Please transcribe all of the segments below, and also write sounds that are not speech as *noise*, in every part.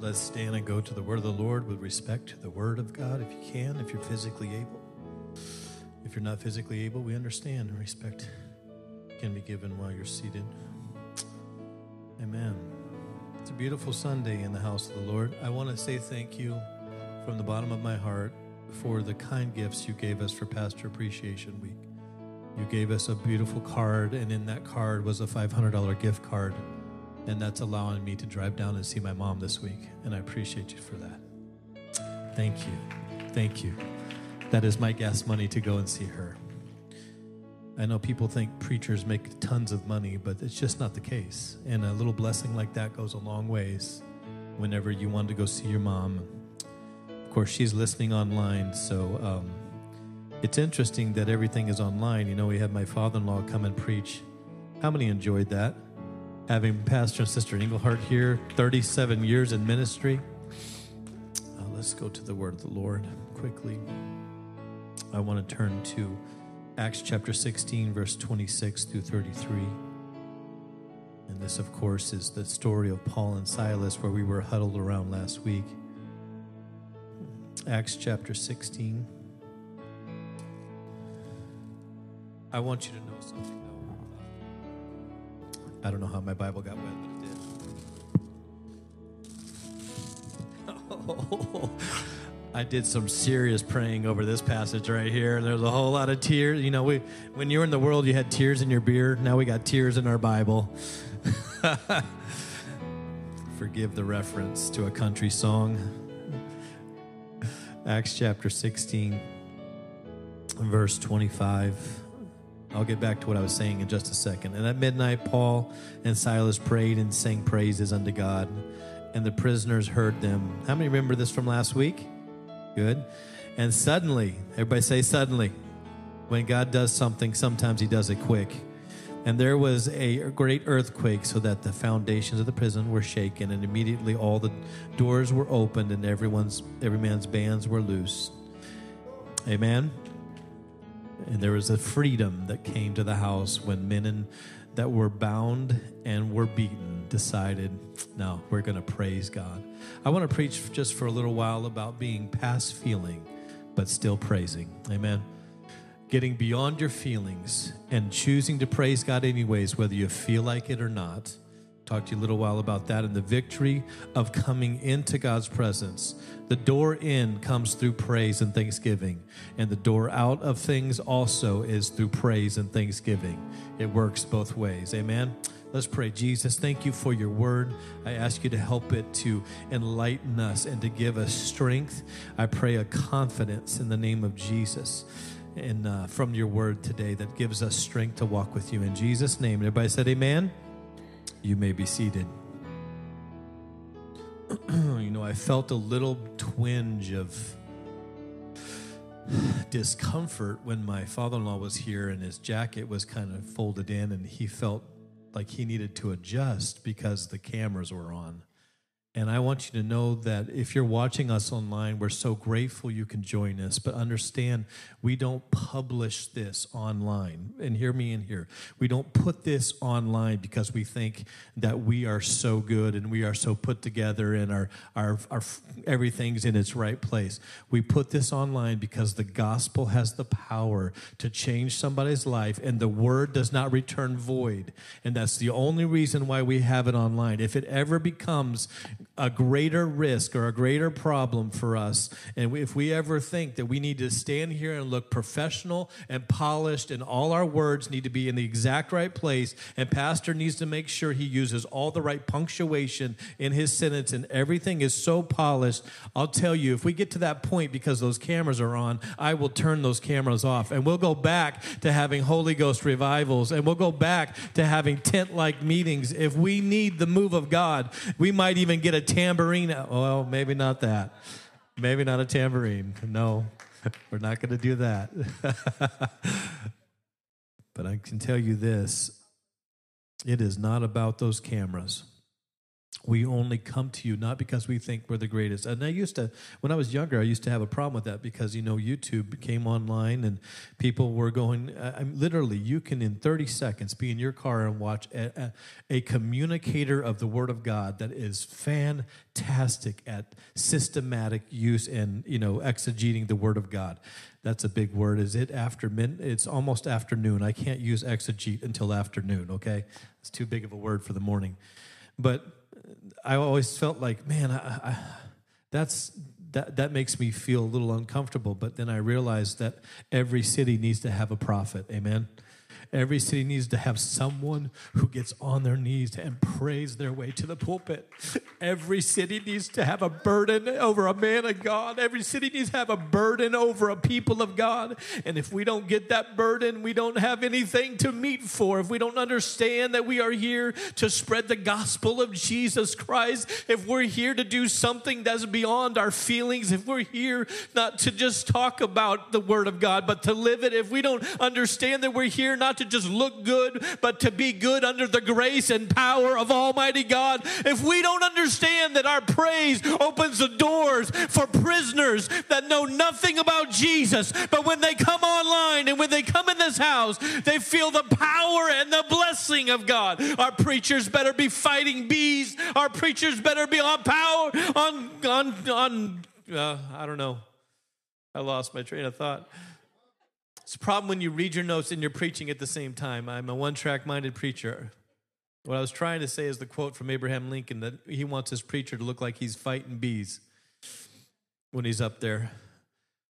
Let's stand and go to the word of the Lord with respect to the word of God if you can, if you're physically able. If you're not physically able, we understand and respect can be given while you're seated. Amen. It's a beautiful Sunday in the house of the Lord. I want to say thank you from the bottom of my heart for the kind gifts you gave us for Pastor Appreciation Week. You gave us a beautiful card, and in that card was a $500 gift card and that's allowing me to drive down and see my mom this week. And I appreciate you for that. Thank you. Thank you. That is my gas money to go and see her. I know people think preachers make tons of money, but it's just not the case. And a little blessing like that goes a long ways whenever you want to go see your mom. Of course, she's listening online, so um, it's interesting that everything is online. You know, we had my father in law come and preach. How many enjoyed that? Having Pastor and Sister Englehart here, 37 years in ministry. Uh, let's go to the word of the Lord quickly. I want to turn to Acts chapter 16, verse 26 through 33. And this, of course, is the story of Paul and Silas where we were huddled around last week. Acts chapter 16. I want you to know something. I don't know how my Bible got wet, but it did. Oh, *laughs* I did some serious praying over this passage right here. There's a whole lot of tears. You know, we when you were in the world, you had tears in your beer. Now we got tears in our Bible. *laughs* Forgive the reference to a country song. Acts chapter 16, verse 25. I'll get back to what I was saying in just a second. And at midnight, Paul and Silas prayed and sang praises unto God, and the prisoners heard them. How many remember this from last week? Good. And suddenly, everybody say suddenly. When God does something, sometimes He does it quick. And there was a great earthquake, so that the foundations of the prison were shaken, and immediately all the doors were opened, and everyone's every man's bands were loosed. Amen. And there was a freedom that came to the house when men in, that were bound and were beaten decided, no, we're going to praise God. I want to preach just for a little while about being past feeling, but still praising. Amen. Getting beyond your feelings and choosing to praise God anyways, whether you feel like it or not talk to you a little while about that and the victory of coming into God's presence. The door in comes through praise and thanksgiving, and the door out of things also is through praise and thanksgiving. It works both ways. Amen. Let's pray. Jesus, thank you for your word. I ask you to help it to enlighten us and to give us strength. I pray a confidence in the name of Jesus and uh, from your word today that gives us strength to walk with you. In Jesus' name. Everybody said, Amen. You may be seated. *clears throat* you know, I felt a little twinge of discomfort when my father in law was here and his jacket was kind of folded in and he felt like he needed to adjust because the cameras were on. And I want you to know that if you're watching us online, we're so grateful you can join us. But understand, we don't publish this online. And hear me in here. We don't put this online because we think that we are so good and we are so put together and our, our, our everything's in its right place. We put this online because the gospel has the power to change somebody's life and the word does not return void. And that's the only reason why we have it online. If it ever becomes a greater risk or a greater problem for us. And if we ever think that we need to stand here and look professional and polished and all our words need to be in the exact right place, and Pastor needs to make sure he uses all the right punctuation in his sentence and everything is so polished, I'll tell you, if we get to that point because those cameras are on, I will turn those cameras off and we'll go back to having Holy Ghost revivals and we'll go back to having tent like meetings. If we need the move of God, we might even get a tambourine. Well, maybe not that. Maybe not a tambourine. No, *laughs* we're not going to do that. *laughs* but I can tell you this it is not about those cameras. We only come to you not because we think we're the greatest. And I used to, when I was younger, I used to have a problem with that because, you know, YouTube came online and people were going, I'm literally, you can in 30 seconds be in your car and watch a, a, a communicator of the Word of God that is fantastic at systematic use and, you know, exegeting the Word of God. That's a big word. Is it after min? It's almost afternoon. I can't use exegete until afternoon, okay? It's too big of a word for the morning. But I always felt like, man, I, I, that's that that makes me feel a little uncomfortable. But then I realized that every city needs to have a prophet. Amen. Every city needs to have someone who gets on their knees and prays their way to the pulpit. Every city needs to have a burden over a man of God. Every city needs to have a burden over a people of God. And if we don't get that burden, we don't have anything to meet for. If we don't understand that we are here to spread the gospel of Jesus Christ, if we're here to do something that's beyond our feelings, if we're here not to just talk about the Word of God, but to live it, if we don't understand that we're here not to just look good, but to be good under the grace and power of Almighty God. If we don't understand that our praise opens the doors for prisoners that know nothing about Jesus, but when they come online and when they come in this house, they feel the power and the blessing of God. Our preachers better be fighting bees. Our preachers better be on power, on, on, on, uh, I don't know. I lost my train of thought. It's a problem when you read your notes and you're preaching at the same time. I'm a one track minded preacher. What I was trying to say is the quote from Abraham Lincoln that he wants his preacher to look like he's fighting bees when he's up there.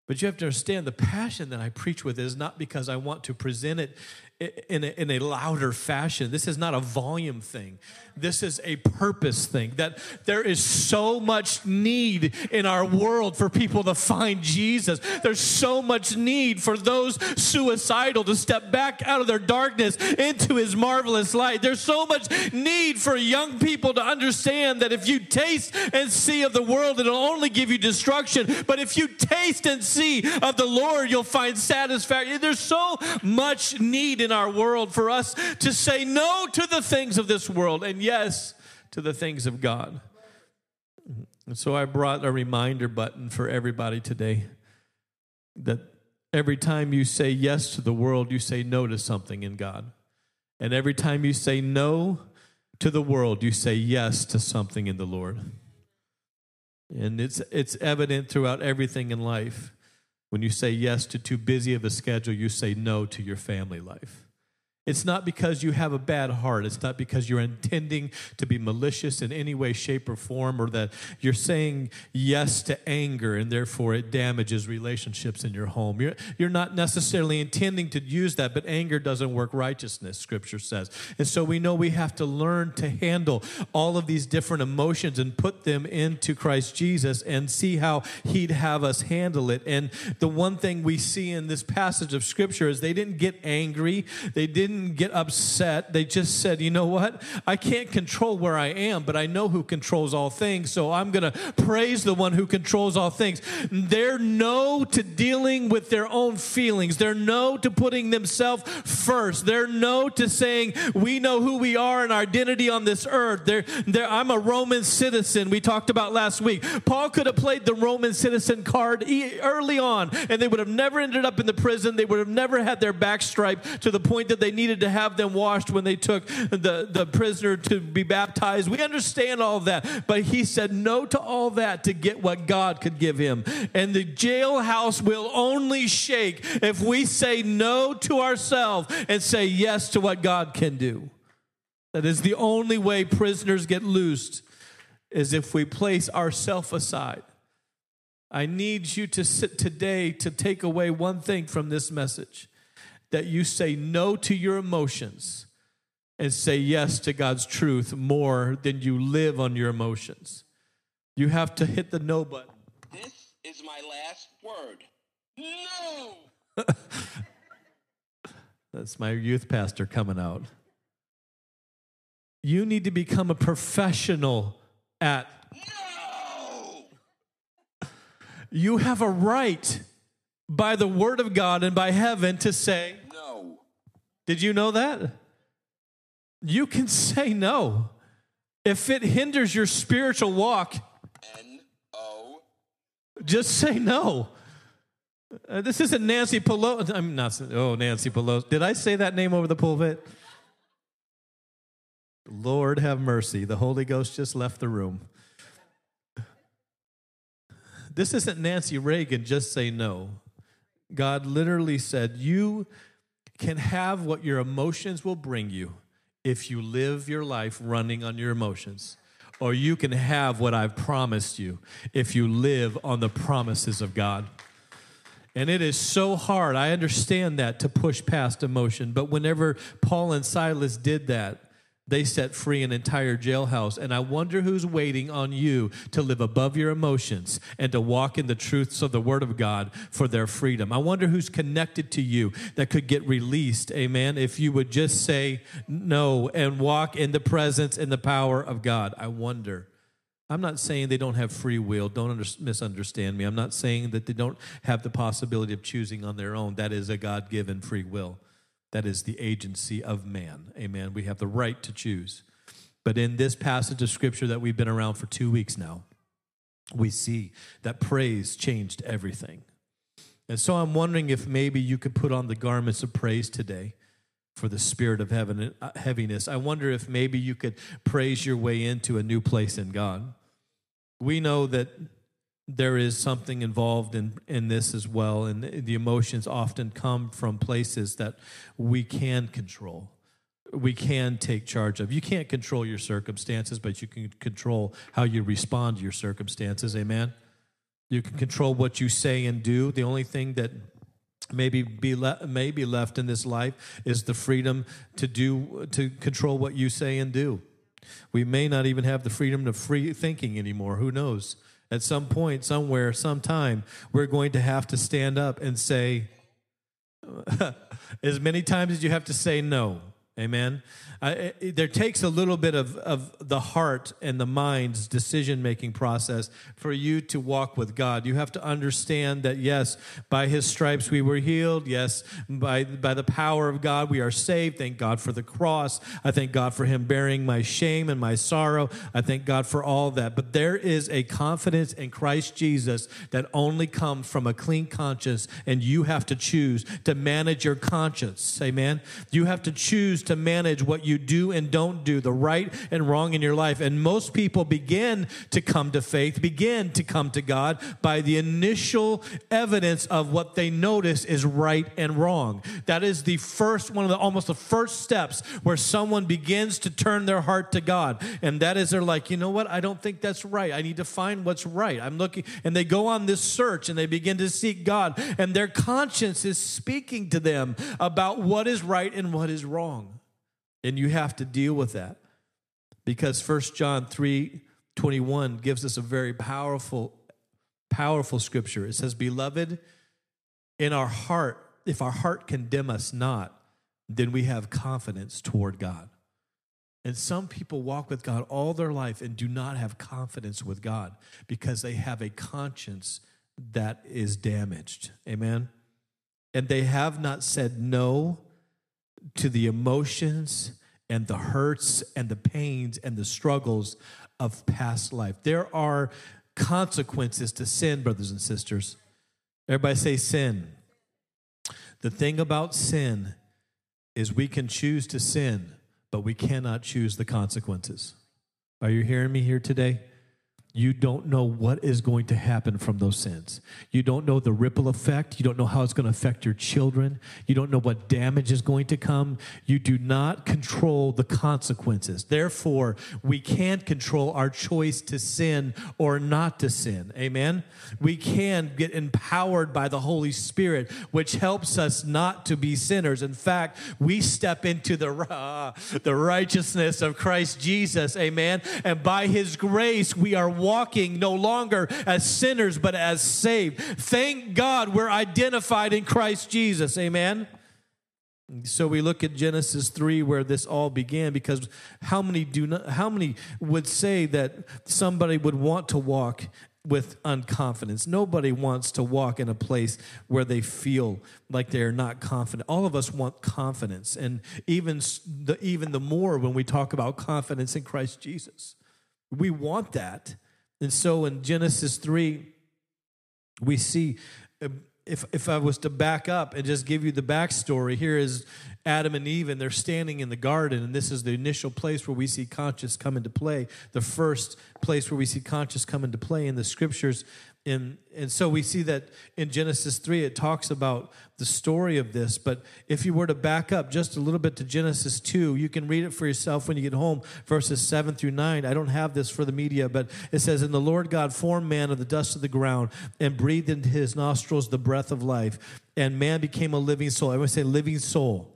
But you have to understand the passion that I preach with is not because I want to present it in a, in a louder fashion. This is not a volume thing. This is a purpose thing. That there is so much need in our world for people to find Jesus. There's so much need for those suicidal to step back out of their darkness into his marvelous light. There's so much need for young people to understand that if you taste and see of the world, it'll only give you destruction. But if you taste and see of the Lord, you'll find satisfaction. There's so much need in our world for us to say no to the things of this world and yes to the things of God. And so I brought a reminder button for everybody today that every time you say yes to the world, you say no to something in God. And every time you say no to the world, you say yes to something in the Lord. And it's, it's evident throughout everything in life. When you say yes to too busy of a schedule, you say no to your family life. It's not because you have a bad heart. It's not because you're intending to be malicious in any way, shape, or form, or that you're saying yes to anger and therefore it damages relationships in your home. You're, you're not necessarily intending to use that, but anger doesn't work righteousness, scripture says. And so we know we have to learn to handle all of these different emotions and put them into Christ Jesus and see how He'd have us handle it. And the one thing we see in this passage of scripture is they didn't get angry, they didn't didn't get upset. They just said, you know what? I can't control where I am, but I know who controls all things. So I'm going to praise the one who controls all things. They're no to dealing with their own feelings. They're no to putting themselves first. They're no to saying, we know who we are and our identity on this earth. They're, they're, I'm a Roman citizen, we talked about last week. Paul could have played the Roman citizen card early on, and they would have never ended up in the prison. They would have never had their back striped to the point that they needed to have them washed when they took the, the prisoner to be baptized. We understand all of that. But he said no to all that to get what God could give him. And the jailhouse will only shake if we say no to ourselves and say yes to what God can do. That is the only way prisoners get loosed is if we place ourselves aside. I need you to sit today to take away one thing from this message that you say no to your emotions and say yes to God's truth more than you live on your emotions. You have to hit the no button. This is my last word. No! *laughs* That's my youth pastor coming out. You need to become a professional at. No! You have a right by the word of God and by heaven to say no. Did you know that? You can say no. If it hinders your spiritual walk, N O. just say no. Uh, this isn't Nancy Pelosi. I'm not. Oh, Nancy Pelosi. Did I say that name over the pulpit? Lord have mercy. The Holy Ghost just left the room. This isn't Nancy Reagan. Just say no. God literally said, You can have what your emotions will bring you if you live your life running on your emotions. Or you can have what I've promised you if you live on the promises of God. And it is so hard. I understand that to push past emotion. But whenever Paul and Silas did that, they set free an entire jailhouse. And I wonder who's waiting on you to live above your emotions and to walk in the truths of the Word of God for their freedom. I wonder who's connected to you that could get released, amen, if you would just say no and walk in the presence and the power of God. I wonder. I'm not saying they don't have free will. Don't under, misunderstand me. I'm not saying that they don't have the possibility of choosing on their own. That is a God given free will. That is the agency of man. Amen. We have the right to choose. But in this passage of scripture that we've been around for two weeks now, we see that praise changed everything. And so I'm wondering if maybe you could put on the garments of praise today for the spirit of heaven, uh, heaviness. I wonder if maybe you could praise your way into a new place in God. We know that there is something involved in, in this as well, and the emotions often come from places that we can control. We can take charge of. You can't control your circumstances, but you can control how you respond to your circumstances. Amen. You can control what you say and do. The only thing that maybe be le- may be left in this life is the freedom to do to control what you say and do. We may not even have the freedom to free thinking anymore. Who knows? At some point, somewhere, sometime, we're going to have to stand up and say, *laughs* as many times as you have to say no. Amen. Uh, it, there takes a little bit of, of the heart and the mind's decision making process for you to walk with God. You have to understand that, yes, by his stripes we were healed. Yes, by, by the power of God we are saved. Thank God for the cross. I thank God for him bearing my shame and my sorrow. I thank God for all that. But there is a confidence in Christ Jesus that only comes from a clean conscience, and you have to choose to manage your conscience. Amen. You have to choose to manage what you do and don't do, the right and wrong in your life. And most people begin to come to faith, begin to come to God by the initial evidence of what they notice is right and wrong. That is the first, one of the almost the first steps where someone begins to turn their heart to God. And that is they're like, you know what? I don't think that's right. I need to find what's right. I'm looking, and they go on this search and they begin to seek God. And their conscience is speaking to them about what is right and what is wrong. And you have to deal with that because First John 3 21 gives us a very powerful, powerful scripture. It says, Beloved, in our heart, if our heart condemn us not, then we have confidence toward God. And some people walk with God all their life and do not have confidence with God because they have a conscience that is damaged. Amen. And they have not said no to the emotions and the hurts and the pains and the struggles of past life. There are consequences to sin, brothers and sisters. Everybody say sin. The thing about sin is we can choose to sin, but we cannot choose the consequences. Are you hearing me here today? You don't know what is going to happen from those sins. You don't know the ripple effect. You don't know how it's going to affect your children. You don't know what damage is going to come. You do not control the consequences. Therefore, we can't control our choice to sin or not to sin. Amen? We can get empowered by the Holy Spirit, which helps us not to be sinners. In fact, we step into the, uh, *laughs* the righteousness of Christ Jesus. Amen? And by his grace, we are walking no longer as sinners, but as saved. Thank God we're identified in Christ Jesus. Amen. So we look at Genesis 3 where this all began because how many do not how many would say that somebody would want to walk with unconfidence. Nobody wants to walk in a place where they feel like they're not confident. All of us want confidence and even the even the more when we talk about confidence in Christ Jesus. We want that. And so in Genesis 3, we see uh, if, if I was to back up and just give you the backstory, here is Adam and Eve, and they're standing in the garden, and this is the initial place where we see conscience come into play, the first place where we see conscience come into play in the scriptures. And, and so we see that in Genesis 3, it talks about the story of this. But if you were to back up just a little bit to Genesis 2, you can read it for yourself when you get home, verses 7 through 9. I don't have this for the media, but it says, And the Lord God formed man of the dust of the ground and breathed into his nostrils the breath of life. And man became a living soul. I to say living soul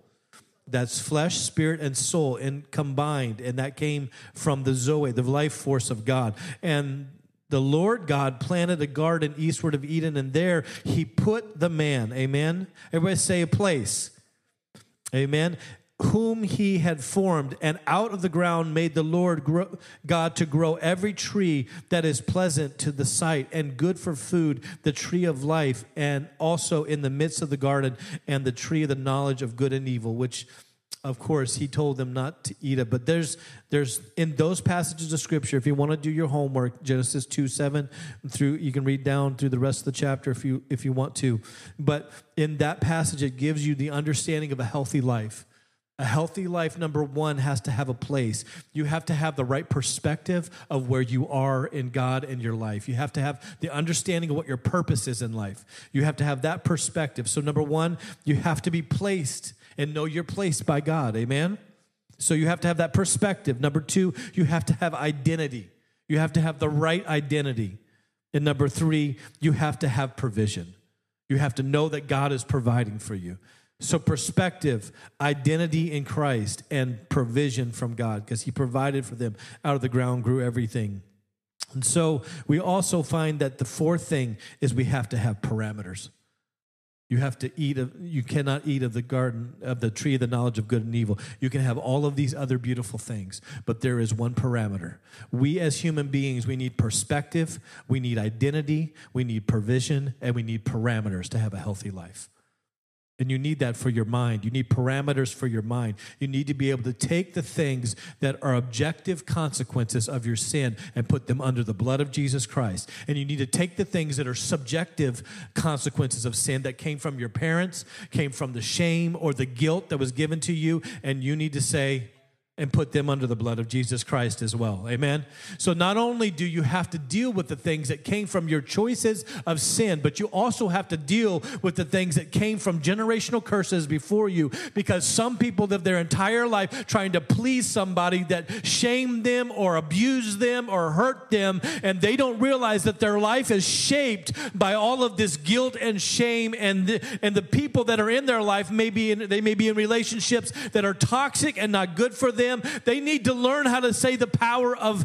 that's flesh, spirit, and soul and combined. And that came from the Zoe, the life force of God. And the Lord God planted a garden eastward of Eden, and there he put the man. Amen. Everybody say a place. Amen. Whom he had formed, and out of the ground made the Lord grow, God to grow every tree that is pleasant to the sight and good for food, the tree of life, and also in the midst of the garden, and the tree of the knowledge of good and evil, which of course he told them not to eat it but there's there's in those passages of scripture if you want to do your homework genesis 2 7 through you can read down through the rest of the chapter if you if you want to but in that passage it gives you the understanding of a healthy life a healthy life, number one, has to have a place. You have to have the right perspective of where you are in God and your life. You have to have the understanding of what your purpose is in life. You have to have that perspective. So, number one, you have to be placed and know your place by God. Amen? So you have to have that perspective. Number two, you have to have identity. You have to have the right identity. And number three, you have to have provision. You have to know that God is providing for you. So, perspective, identity in Christ, and provision from God, because He provided for them. Out of the ground grew everything. And so, we also find that the fourth thing is we have to have parameters. You have to eat of, you cannot eat of the garden of the tree of the knowledge of good and evil. You can have all of these other beautiful things, but there is one parameter. We as human beings, we need perspective, we need identity, we need provision, and we need parameters to have a healthy life. And you need that for your mind. You need parameters for your mind. You need to be able to take the things that are objective consequences of your sin and put them under the blood of Jesus Christ. And you need to take the things that are subjective consequences of sin that came from your parents, came from the shame or the guilt that was given to you, and you need to say, and put them under the blood of Jesus Christ as well. Amen. So not only do you have to deal with the things that came from your choices of sin, but you also have to deal with the things that came from generational curses before you because some people live their entire life trying to please somebody that shamed them or abused them or hurt them and they don't realize that their life is shaped by all of this guilt and shame and the, and the people that are in their life may be in, they may be in relationships that are toxic and not good for them them. They need to learn how to say the power of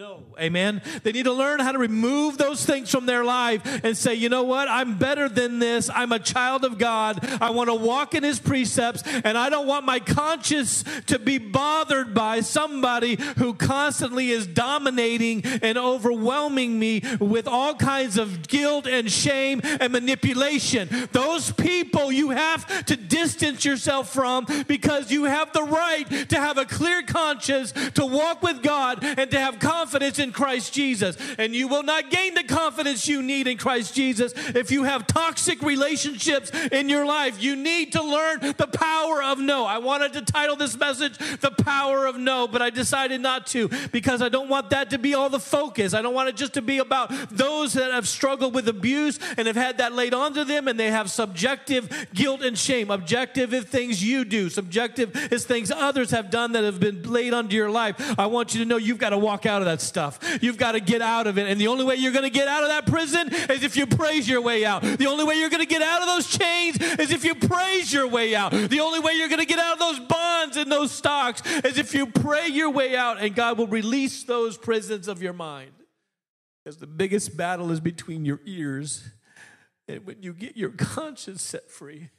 no. Amen. They need to learn how to remove those things from their life and say, you know what? I'm better than this. I'm a child of God. I want to walk in his precepts, and I don't want my conscience to be bothered by somebody who constantly is dominating and overwhelming me with all kinds of guilt and shame and manipulation. Those people you have to distance yourself from because you have the right to have a clear conscience, to walk with God, and to have confidence confidence in Christ Jesus. And you will not gain the confidence you need in Christ Jesus if you have toxic relationships in your life. You need to learn the power of no. I wanted to title this message The Power of No, but I decided not to because I don't want that to be all the focus. I don't want it just to be about those that have struggled with abuse and have had that laid onto them and they have subjective guilt and shame. Objective is things you do, subjective is things others have done that have been laid onto your life. I want you to know you've got to walk out of that stuff. You've got to get out of it. And the only way you're going to get out of that prison is if you praise your way out. The only way you're going to get out of those chains is if you praise your way out. The only way you're going to get out of those bonds and those stocks is if you pray your way out, and God will release those prisons of your mind. Because the biggest battle is between your ears. And when you get your conscience set free,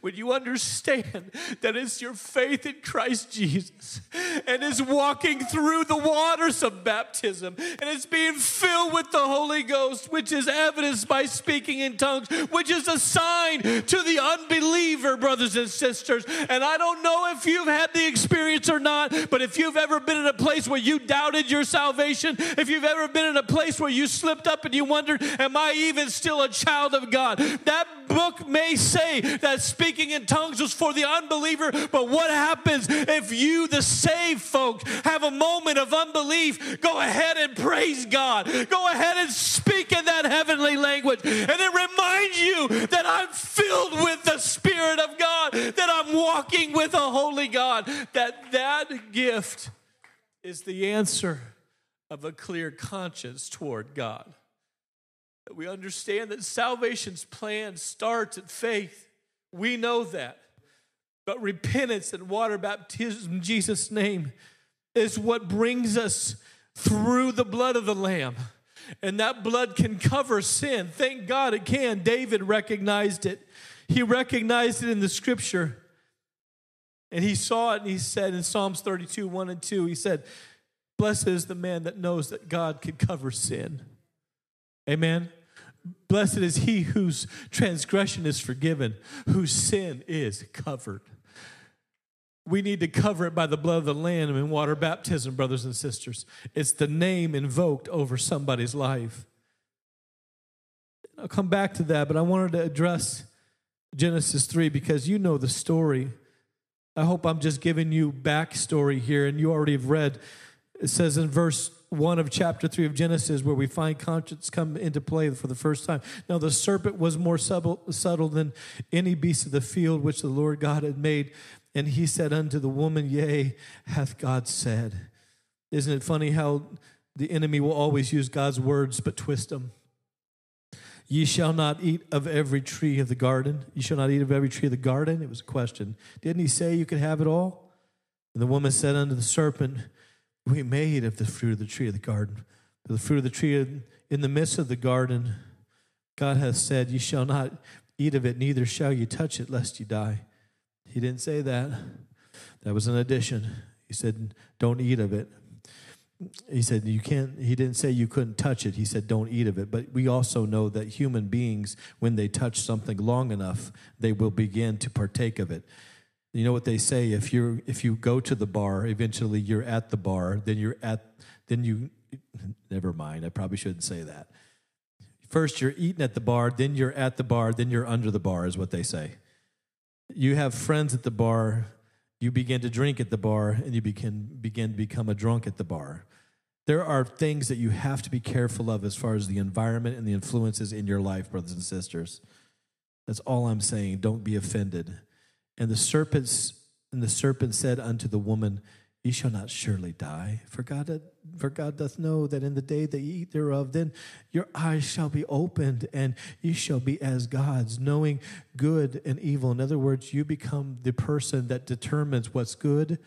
when you understand that it's your faith in Christ Jesus and is walking through the waters of baptism and it's being filled with the Holy Ghost, which is evidenced by speaking in tongues, which is a sign to the unbeliever, brothers and sisters. And I don't know if you've had the experience or not, but if you've ever been in a place where you doubted your salvation, if you've ever been in a place where you slipped up and you wondered, Am I even still a child of God? That book may say that speaking in tongues was for the unbeliever, but what happens if you, the saved folk, have a moment of unbelief? Go ahead and praise God. Go ahead and speak in that heavenly language. And it reminds you that I'm filled with the Spirit of God, that I'm walking with a holy God, that that gift is the answer of a clear conscience toward God. That we understand that salvation's plan starts at faith. We know that. But repentance and water baptism in Jesus' name is what brings us through the blood of the Lamb. And that blood can cover sin. Thank God it can. David recognized it. He recognized it in the scripture. And he saw it and he said in Psalms 32, 1 and 2, he said, Blessed is the man that knows that God can cover sin. Amen. Blessed is he whose transgression is forgiven, whose sin is covered. We need to cover it by the blood of the Lamb and water baptism, brothers and sisters. It's the name invoked over somebody's life. I'll come back to that, but I wanted to address Genesis 3 because you know the story. I hope I'm just giving you backstory here, and you already have read. It says in verse 1 of chapter 3 of Genesis where we find conscience come into play for the first time. Now, the serpent was more subtle, subtle than any beast of the field which the Lord God had made. And he said unto the woman, Yea, hath God said. Isn't it funny how the enemy will always use God's words but twist them? Ye shall not eat of every tree of the garden. You shall not eat of every tree of the garden. It was a question. Didn't he say you could have it all? And the woman said unto the serpent, we may eat of the fruit of the tree of the garden. The fruit of the tree in the midst of the garden, God hath said, You shall not eat of it, neither shall you touch it, lest you die. He didn't say that. That was an addition. He said, Don't eat of it. He said, You can't, he didn't say you couldn't touch it. He said, Don't eat of it. But we also know that human beings, when they touch something long enough, they will begin to partake of it. You know what they say? If you if you go to the bar, eventually you're at the bar. Then you're at then you. *laughs* Never mind. I probably shouldn't say that. First, you're eating at the bar. Then you're at the bar. Then you're under the bar. Is what they say. You have friends at the bar. You begin to drink at the bar, and you begin begin to become a drunk at the bar. There are things that you have to be careful of as far as the environment and the influences in your life, brothers and sisters. That's all I'm saying. Don't be offended. And the serpents and the serpent said unto the woman, Ye shall not surely die, for God, for God doth know that in the day that ye eat thereof, then your eyes shall be opened, and ye shall be as gods, knowing good and evil. In other words, you become the person that determines what's good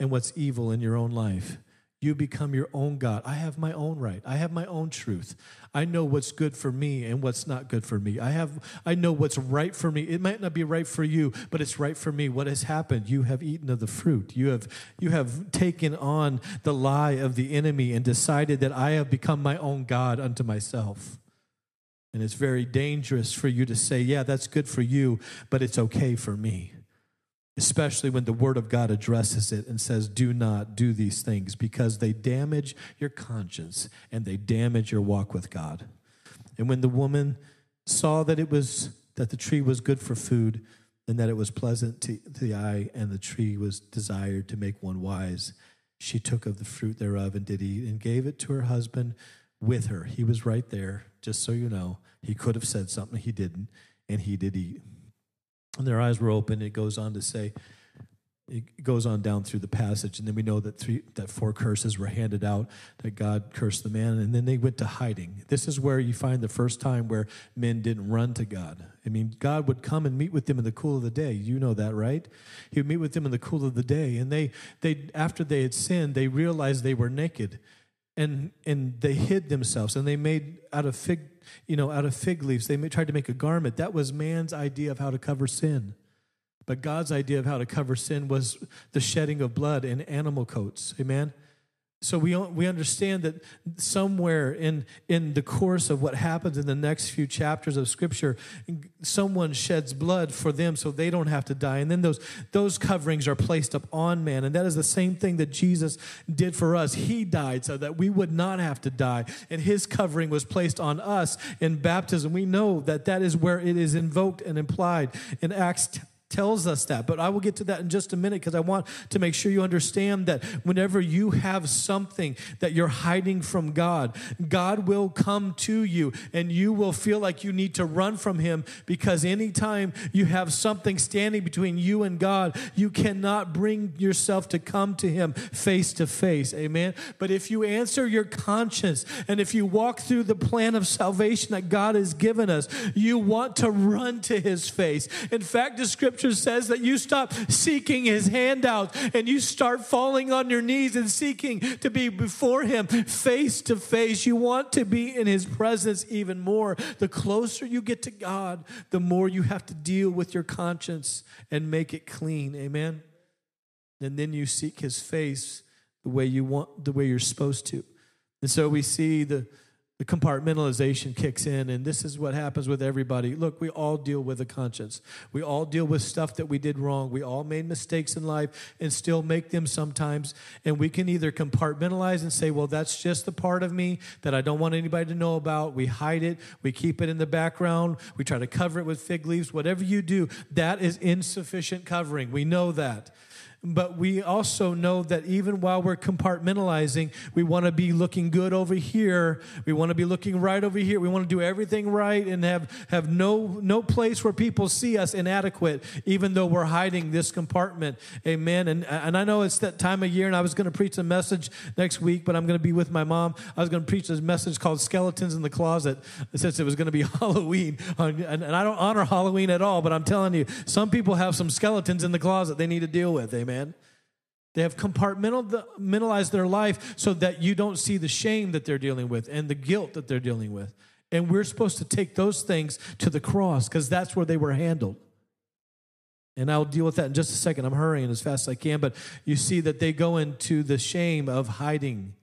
and what's evil in your own life. You become your own God. I have my own right. I have my own truth. I know what's good for me and what's not good for me. I have I know what's right for me. It might not be right for you, but it's right for me. What has happened? You have eaten of the fruit. You have you have taken on the lie of the enemy and decided that I have become my own God unto myself. And it's very dangerous for you to say, "Yeah, that's good for you, but it's okay for me." Especially when the Word of God addresses it and says, Do not do these things because they damage your conscience and they damage your walk with God. And when the woman saw that it was that the tree was good for food and that it was pleasant to, to the eye and the tree was desired to make one wise, she took of the fruit thereof and did eat and gave it to her husband with her. He was right there, just so you know. He could have said something, he didn't, and he did eat and their eyes were open. It goes on to say, it goes on down through the passage, and then we know that three, that four curses were handed out. That God cursed the man, and then they went to hiding. This is where you find the first time where men didn't run to God. I mean, God would come and meet with them in the cool of the day. You know that, right? He would meet with them in the cool of the day, and they they after they had sinned, they realized they were naked, and and they hid themselves, and they made out of fig you know, out of fig leaves. They tried to make a garment. That was man's idea of how to cover sin. But God's idea of how to cover sin was the shedding of blood in animal coats. Amen. So we we understand that somewhere in in the course of what happens in the next few chapters of Scripture, someone sheds blood for them so they don't have to die, and then those those coverings are placed up on man, and that is the same thing that Jesus did for us. He died so that we would not have to die, and His covering was placed on us in baptism. We know that that is where it is invoked and implied in Acts tells us that. But I will get to that in just a minute because I want to make sure you understand that whenever you have something that you're hiding from God, God will come to you and you will feel like you need to run from Him because anytime you have something standing between you and God, you cannot bring yourself to come to Him face to face. Amen. But if you answer your conscience and if you walk through the plan of salvation that God has given us, you want to run to His face. In fact, the scripture scripture says that you stop seeking his handout and you start falling on your knees and seeking to be before him face to face. You want to be in his presence even more. The closer you get to God, the more you have to deal with your conscience and make it clean. Amen. And then you seek his face the way you want, the way you're supposed to. And so we see the the compartmentalization kicks in, and this is what happens with everybody. Look, we all deal with a conscience. We all deal with stuff that we did wrong. We all made mistakes in life and still make them sometimes. And we can either compartmentalize and say, well, that's just the part of me that I don't want anybody to know about. We hide it, we keep it in the background, we try to cover it with fig leaves. Whatever you do, that is insufficient covering. We know that but we also know that even while we're compartmentalizing, we want to be looking good over here. We want to be looking right over here. We want to do everything right and have, have no, no place where people see us inadequate, even though we're hiding this compartment. Amen. And, and I know it's that time of year, and I was going to preach a message next week, but I'm going to be with my mom. I was going to preach a message called Skeletons in the Closet since it was going to be *laughs* Halloween. And, and I don't honor Halloween at all, but I'm telling you, some people have some skeletons in the closet they need to deal with. Amen man. They have compartmentalized their life so that you don't see the shame that they're dealing with and the guilt that they're dealing with. And we're supposed to take those things to the cross because that's where they were handled. And I'll deal with that in just a second. I'm hurrying as fast as I can, but you see that they go into the shame of hiding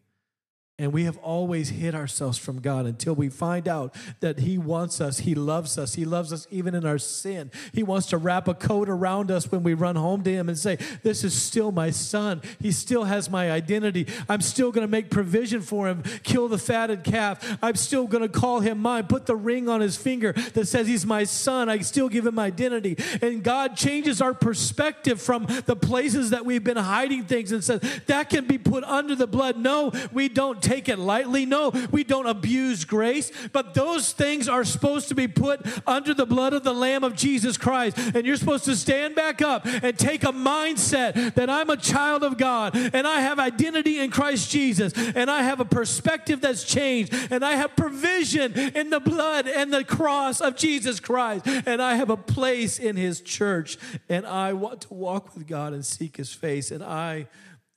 and we have always hid ourselves from God until we find out that He wants us, He loves us, He loves us even in our sin. He wants to wrap a coat around us when we run home to Him and say, This is still my son. He still has my identity. I'm still going to make provision for him, kill the fatted calf. I'm still going to call him mine, put the ring on his finger that says He's my son. I still give him identity. And God changes our perspective from the places that we've been hiding things and says, That can be put under the blood. No, we don't take it lightly. No, we don't abuse grace, but those things are supposed to be put under the blood of the Lamb of Jesus Christ. And you're supposed to stand back up and take a mindset that I'm a child of God and I have identity in Christ Jesus and I have a perspective that's changed and I have provision in the blood and the cross of Jesus Christ and I have a place in His church and I want to walk with God and seek His face and I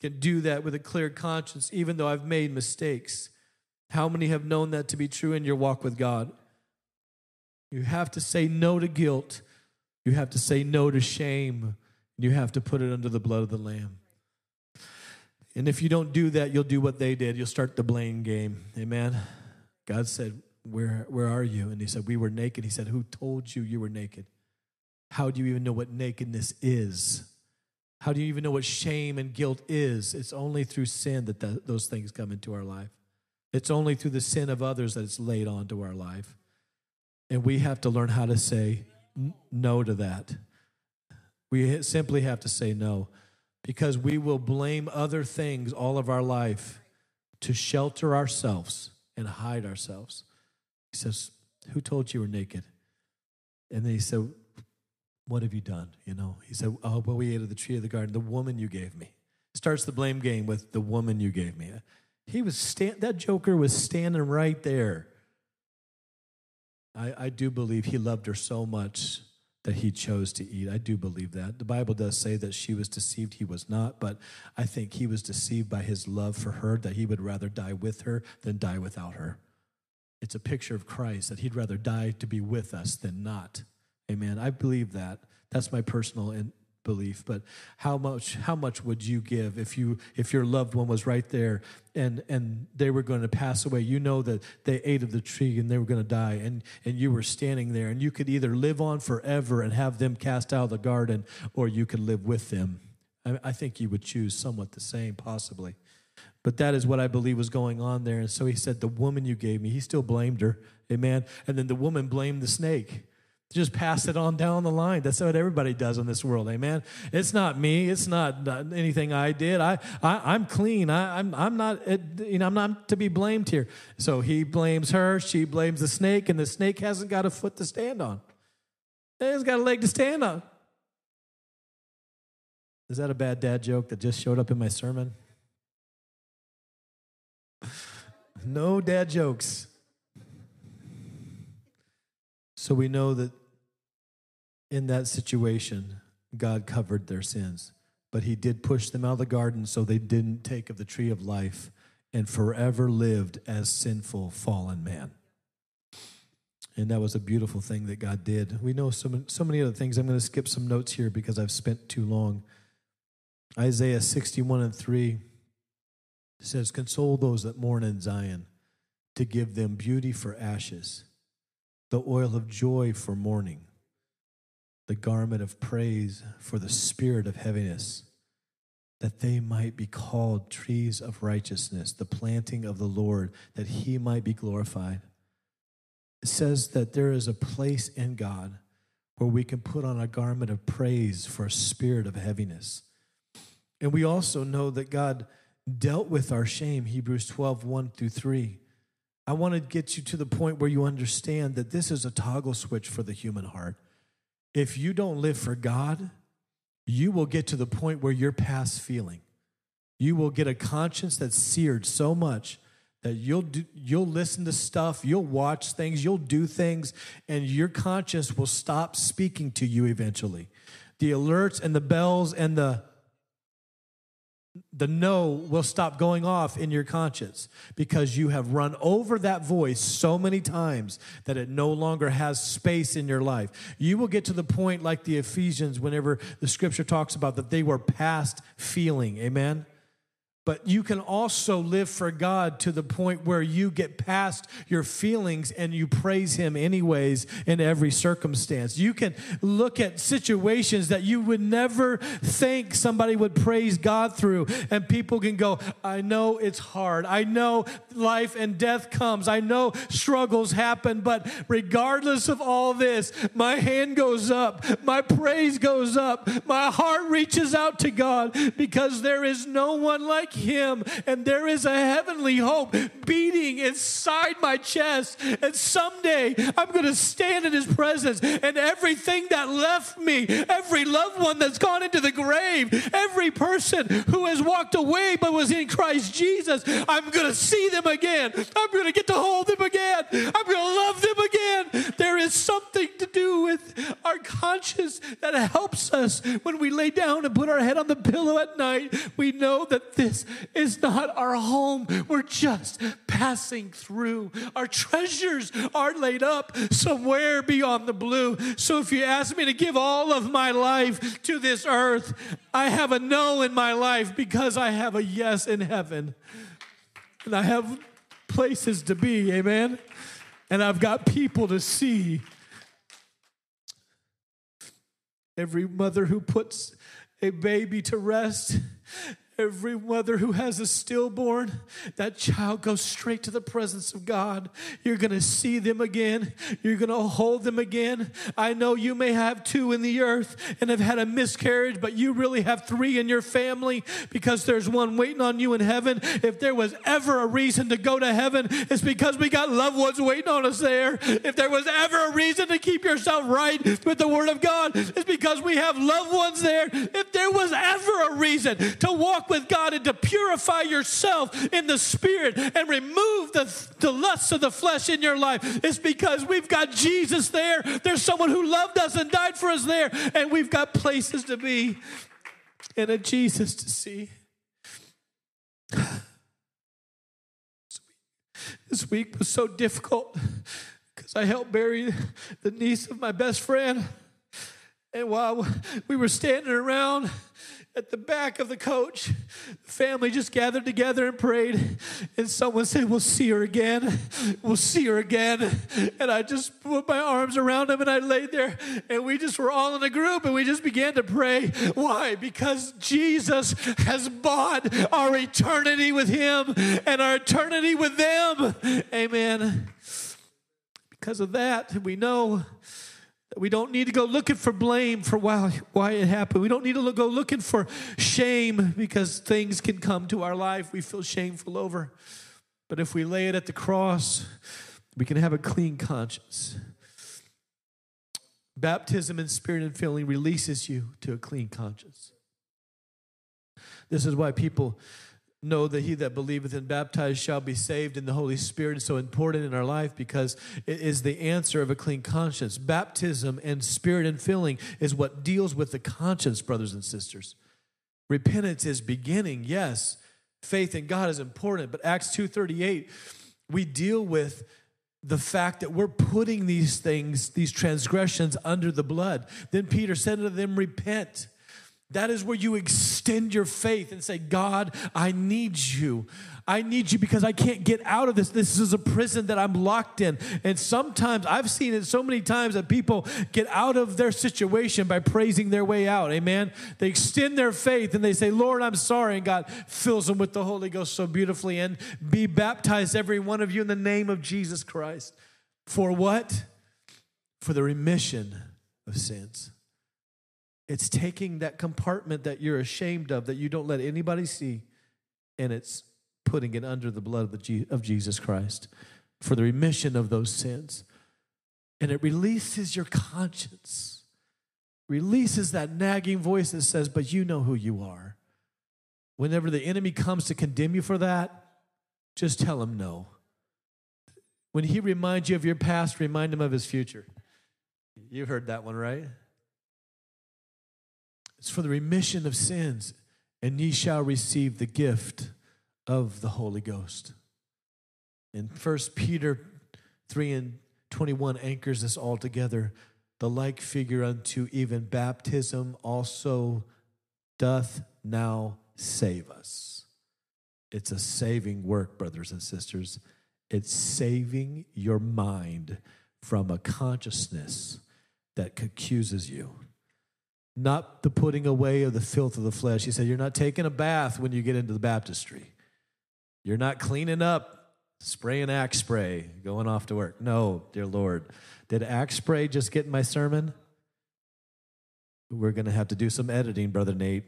can do that with a clear conscience, even though I've made mistakes. How many have known that to be true in your walk with God? You have to say no to guilt. You have to say no to shame. You have to put it under the blood of the Lamb. And if you don't do that, you'll do what they did. You'll start the blame game. Amen. God said, Where, where are you? And he said, We were naked. He said, Who told you you were naked? How do you even know what nakedness is? How do you even know what shame and guilt is? It's only through sin that the, those things come into our life. It's only through the sin of others that it's laid onto our life. And we have to learn how to say no to that. We simply have to say no because we will blame other things all of our life to shelter ourselves and hide ourselves. He says, Who told you were naked? And then he said, what have you done? You know, he said, Oh, well, we ate of the tree of the garden, the woman you gave me. Starts the blame game with the woman you gave me. He was stand, that joker was standing right there. I, I do believe he loved her so much that he chose to eat. I do believe that. The Bible does say that she was deceived, he was not, but I think he was deceived by his love for her, that he would rather die with her than die without her. It's a picture of Christ, that he'd rather die to be with us than not. Amen. I believe that. That's my personal in, belief. But how much how much would you give if you if your loved one was right there and and they were going to pass away? You know that they ate of the tree and they were going to die, and and you were standing there, and you could either live on forever and have them cast out of the garden, or you could live with them. I, I think you would choose somewhat the same, possibly. But that is what I believe was going on there. And so he said, The woman you gave me, he still blamed her. Amen. And then the woman blamed the snake. Just pass it on down the line. That's what everybody does in this world. Amen. It's not me. It's not anything I did. I, I am clean. I, I'm I'm not eh, you know I'm not to be blamed here. So he blames her. She blames the snake, and the snake hasn't got a foot to stand on. It hasn't got a leg to stand on. Is that a bad dad joke that just showed up in my sermon? *laughs* No dad jokes. So we know that in that situation, God covered their sins. But he did push them out of the garden so they didn't take of the tree of life and forever lived as sinful, fallen man. And that was a beautiful thing that God did. We know so many, so many other things. I'm going to skip some notes here because I've spent too long. Isaiah 61 and 3 says, Console those that mourn in Zion, to give them beauty for ashes, the oil of joy for mourning, the garment of praise for the spirit of heaviness, that they might be called trees of righteousness, the planting of the Lord, that he might be glorified. It says that there is a place in God where we can put on a garment of praise for a spirit of heaviness. And we also know that God dealt with our shame, Hebrews 12, 1 through 3. I want to get you to the point where you understand that this is a toggle switch for the human heart. If you don't live for God, you will get to the point where you're past feeling. You will get a conscience that's seared so much that you'll do, you'll listen to stuff, you'll watch things, you'll do things, and your conscience will stop speaking to you eventually. The alerts and the bells and the the no will stop going off in your conscience because you have run over that voice so many times that it no longer has space in your life. You will get to the point like the Ephesians, whenever the scripture talks about that they were past feeling. Amen but you can also live for God to the point where you get past your feelings and you praise Him anyways in every circumstance. You can look at situations that you would never think somebody would praise God through, and people can go, I know it's hard. I know life and death comes. I know struggles happen, but regardless of all this, my hand goes up, my praise goes up, my heart reaches out to God because there is no one like him, and there is a heavenly hope beating inside my chest. And someday I'm going to stand in His presence, and everything that left me, every loved one that's gone into the grave, every person who has walked away but was in Christ Jesus, I'm going to see them again. I'm going to get to hold them again. I'm going to love them again. There is something to do with conscience that helps us when we lay down and put our head on the pillow at night. We know that this is not our home. We're just passing through. Our treasures are laid up somewhere beyond the blue. So if you ask me to give all of my life to this earth, I have a no in my life because I have a yes in heaven. And I have places to be, amen? And I've got people to see. Every mother who puts a baby to rest Every mother who has a stillborn, that child goes straight to the presence of God. You're going to see them again. You're going to hold them again. I know you may have two in the earth and have had a miscarriage, but you really have three in your family because there's one waiting on you in heaven. If there was ever a reason to go to heaven, it's because we got loved ones waiting on us there. If there was ever a reason to keep yourself right with the Word of God, it's because we have loved ones there. If there was ever a reason to walk with God and to purify yourself in the spirit and remove the, the lusts of the flesh in your life. It's because we've got Jesus there. There's someone who loved us and died for us there, and we've got places to be and a Jesus to see. This week was so difficult because I helped bury the niece of my best friend. And while we were standing around at the back of the coach, the family just gathered together and prayed. And someone said, We'll see her again. We'll see her again. And I just put my arms around him and I laid there. And we just were all in a group and we just began to pray. Why? Because Jesus has bought our eternity with him and our eternity with them. Amen. Because of that, we know we don't need to go looking for blame for why, why it happened. We don't need to go looking for shame because things can come to our life we feel shameful over. But if we lay it at the cross, we can have a clean conscience. Baptism in spirit and filling releases you to a clean conscience. This is why people know that he that believeth and baptized shall be saved in the Holy Spirit is so important in our life because it is the answer of a clean conscience. Baptism and spirit and filling is what deals with the conscience, brothers and sisters. Repentance is beginning, yes. Faith in God is important, but Acts 2:38 we deal with the fact that we're putting these things, these transgressions under the blood. Then Peter said to them, repent that is where you extend your faith and say, God, I need you. I need you because I can't get out of this. This is a prison that I'm locked in. And sometimes I've seen it so many times that people get out of their situation by praising their way out. Amen. They extend their faith and they say, Lord, I'm sorry. And God fills them with the Holy Ghost so beautifully. And be baptized, every one of you, in the name of Jesus Christ. For what? For the remission of sins. It's taking that compartment that you're ashamed of, that you don't let anybody see, and it's putting it under the blood of, Jesus Christ for the remission of those sins. And it releases your conscience, releases that nagging voice that says, But you know who you are. Whenever the enemy comes to condemn you for that, just tell him no. When he reminds you of your past, remind him of his future. You heard that one, right? It's for the remission of sins, and ye shall receive the gift of the Holy Ghost. And First Peter 3 and 21 anchors this all together. The like figure unto even baptism also doth now save us. It's a saving work, brothers and sisters. It's saving your mind from a consciousness that accuses you not the putting away of the filth of the flesh. He said, You're not taking a bath when you get into the baptistry. You're not cleaning up, spraying axe spray, going off to work. No, dear Lord. Did axe spray just get in my sermon? We're going to have to do some editing, Brother Nate.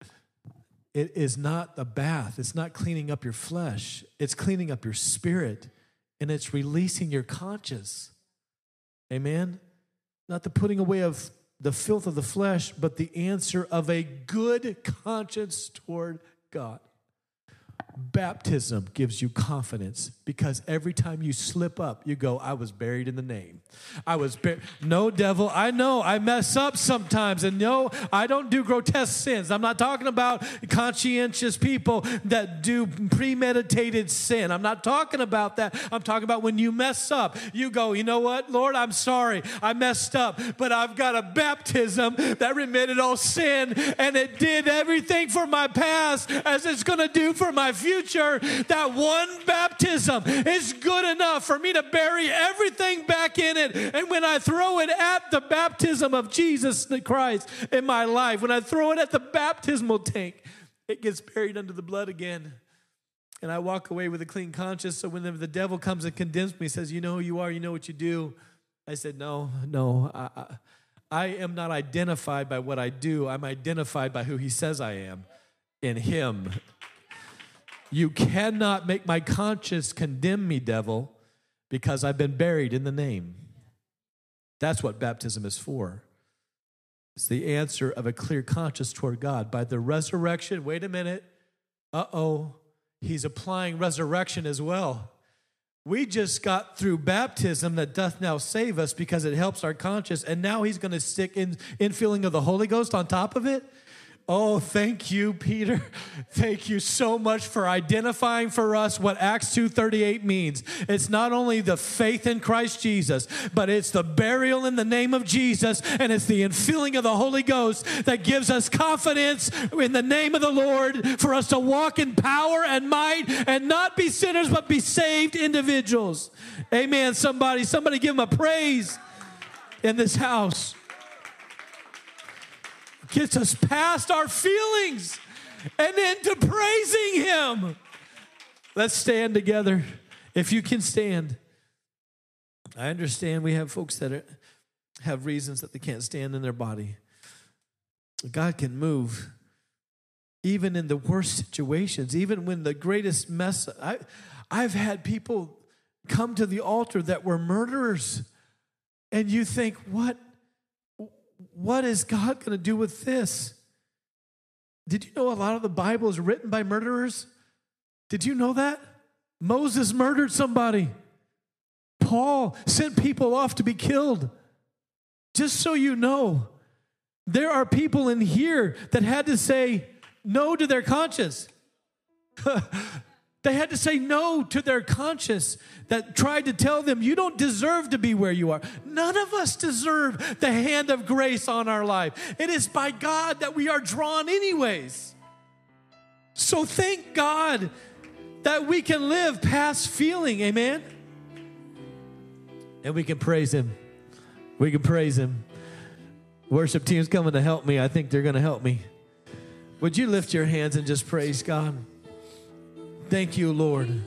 *laughs* it is not a bath, it's not cleaning up your flesh, it's cleaning up your spirit, and it's releasing your conscience. Amen? Not the putting away of the filth of the flesh, but the answer of a good conscience toward God. Baptism gives you confidence because every time you slip up, you go, I was buried in the name. I was buried. No, devil, I know I mess up sometimes. And no, I don't do grotesque sins. I'm not talking about conscientious people that do premeditated sin. I'm not talking about that. I'm talking about when you mess up, you go, you know what, Lord, I'm sorry. I messed up, but I've got a baptism that remitted all sin and it did everything for my past as it's going to do for my future future, that one baptism is good enough for me to bury everything back in it. And when I throw it at the baptism of Jesus Christ in my life, when I throw it at the baptismal tank, it gets buried under the blood again. And I walk away with a clean conscience. So when the devil comes and condemns me, says, You know who you are, you know what you do. I said, No, no. I, I am not identified by what I do. I'm identified by who he says I am in him. You cannot make my conscience condemn me, devil, because I've been buried in the name. That's what baptism is for. It's the answer of a clear conscience toward God. By the resurrection, wait a minute. Uh oh, he's applying resurrection as well. We just got through baptism that doth now save us because it helps our conscience, and now he's going to stick in infilling of the Holy Ghost on top of it. Oh, thank you, Peter. *laughs* Thank you so much for identifying for us what Acts 2:38 means. It's not only the faith in Christ Jesus, but it's the burial in the name of Jesus and it's the infilling of the Holy Ghost that gives us confidence in the name of the Lord for us to walk in power and might and not be sinners but be saved individuals. Amen. Somebody, somebody give him a praise in this house gets us past our feelings and into praising Him. Let's stand together if you can stand. I understand we have folks that are, have reasons that they can't stand in their body. God can move even in the worst situations, even when the greatest mess. I, I've had people come to the altar that were murderers, and you think, what what is God going to do with this? Did you know a lot of the Bible is written by murderers? Did you know that? Moses murdered somebody. Paul sent people off to be killed. Just so you know, there are people in here that had to say no to their conscience. *laughs* They had to say no to their conscience that tried to tell them, you don't deserve to be where you are. None of us deserve the hand of grace on our life. It is by God that we are drawn, anyways. So thank God that we can live past feeling, amen? And we can praise Him. We can praise Him. Worship team's coming to help me. I think they're going to help me. Would you lift your hands and just praise God? Thank you, Lord,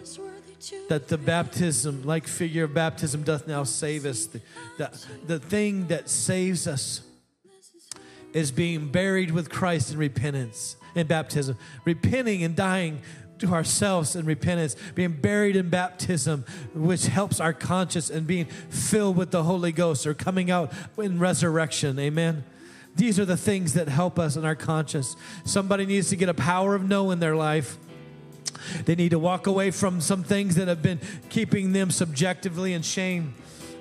that the baptism, like figure of baptism, doth now save us. The, the, the thing that saves us is being buried with Christ in repentance, in baptism, repenting and dying to ourselves in repentance, being buried in baptism, which helps our conscience and being filled with the Holy Ghost or coming out in resurrection. Amen. These are the things that help us in our conscience. Somebody needs to get a power of no in their life. They need to walk away from some things that have been keeping them subjectively in shame.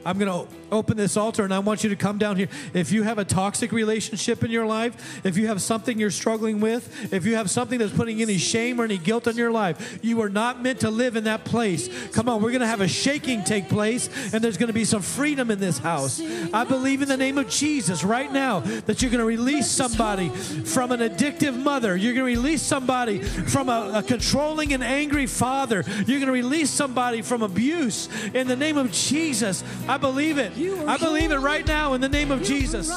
I'm going to open this altar and I want you to come down here. If you have a toxic relationship in your life, if you have something you're struggling with, if you have something that's putting any shame or any guilt in your life, you are not meant to live in that place. Come on, we're going to have a shaking take place and there's going to be some freedom in this house. I believe in the name of Jesus right now that you're going to release somebody from an addictive mother. You're going to release somebody from a, a controlling and angry father. You're going to release somebody from abuse in the name of Jesus. I believe it. I believe it right now in the name of Jesus.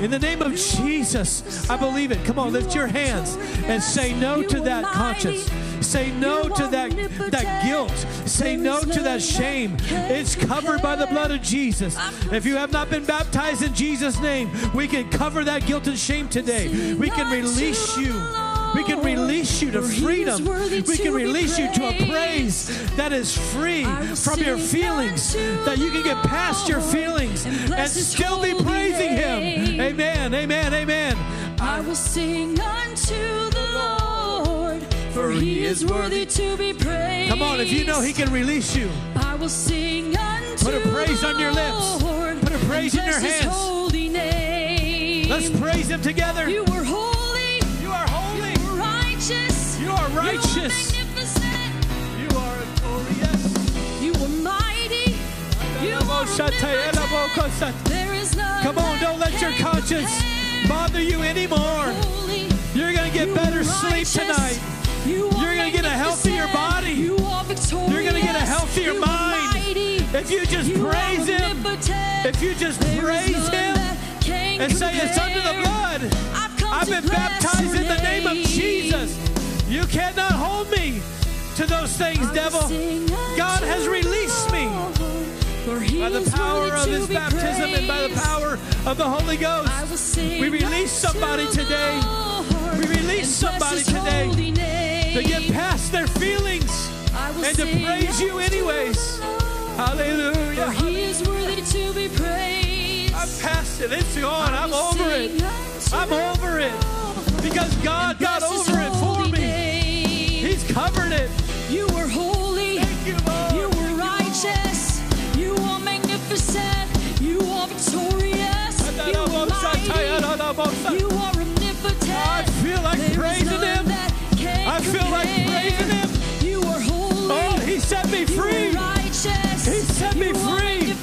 In the name of Jesus, I believe it. Come on, lift your hands and say no to that conscience. Say no to that, that guilt. Say no to that shame. It's covered by the blood of Jesus. If you have not been baptized in Jesus' name, we can cover that guilt and shame today. We can release you. We can release you to freedom. We can release you to a praise that is free from your feelings, that you can get past your feelings and still be praising Him. Amen, amen, amen. I will sing unto the Lord, for he is worthy to be praised. Come on, if you know He can release you, I will sing unto Put a praise on your lips. Put a praise in your hands. let's praise Him together. You were holy, righteous, You are righteous. You are victorious. you were mighty, you omnipotent. There is Come on, don't let your conscience bother you anymore. You're going to get better sleep tonight. You are gonna get a healthier body. You are victorious. You're gonna get a healthier you mind. If you just you praise Him, if you just There praise Him and say it's under the blood, I've I've been baptized in the name of. Jesus. You cannot hold me to those things, devil. God has released me Lord, for he by the power of His baptism and by the power of the Holy Ghost. I will sing We release somebody today. We release somebody today. To get past their feelings and to praise you anyways. Hallelujah. For he is worthy to be praised. I'm past it. It's gone. I'm over it. I'm over it. Because God got over it for said you are victorious. You are mighty. You are omnipotent. I feel like there praising him. I feel like praising him. You are holy. Oh, he set me free. He set me free.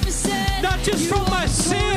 Not just you from my sin.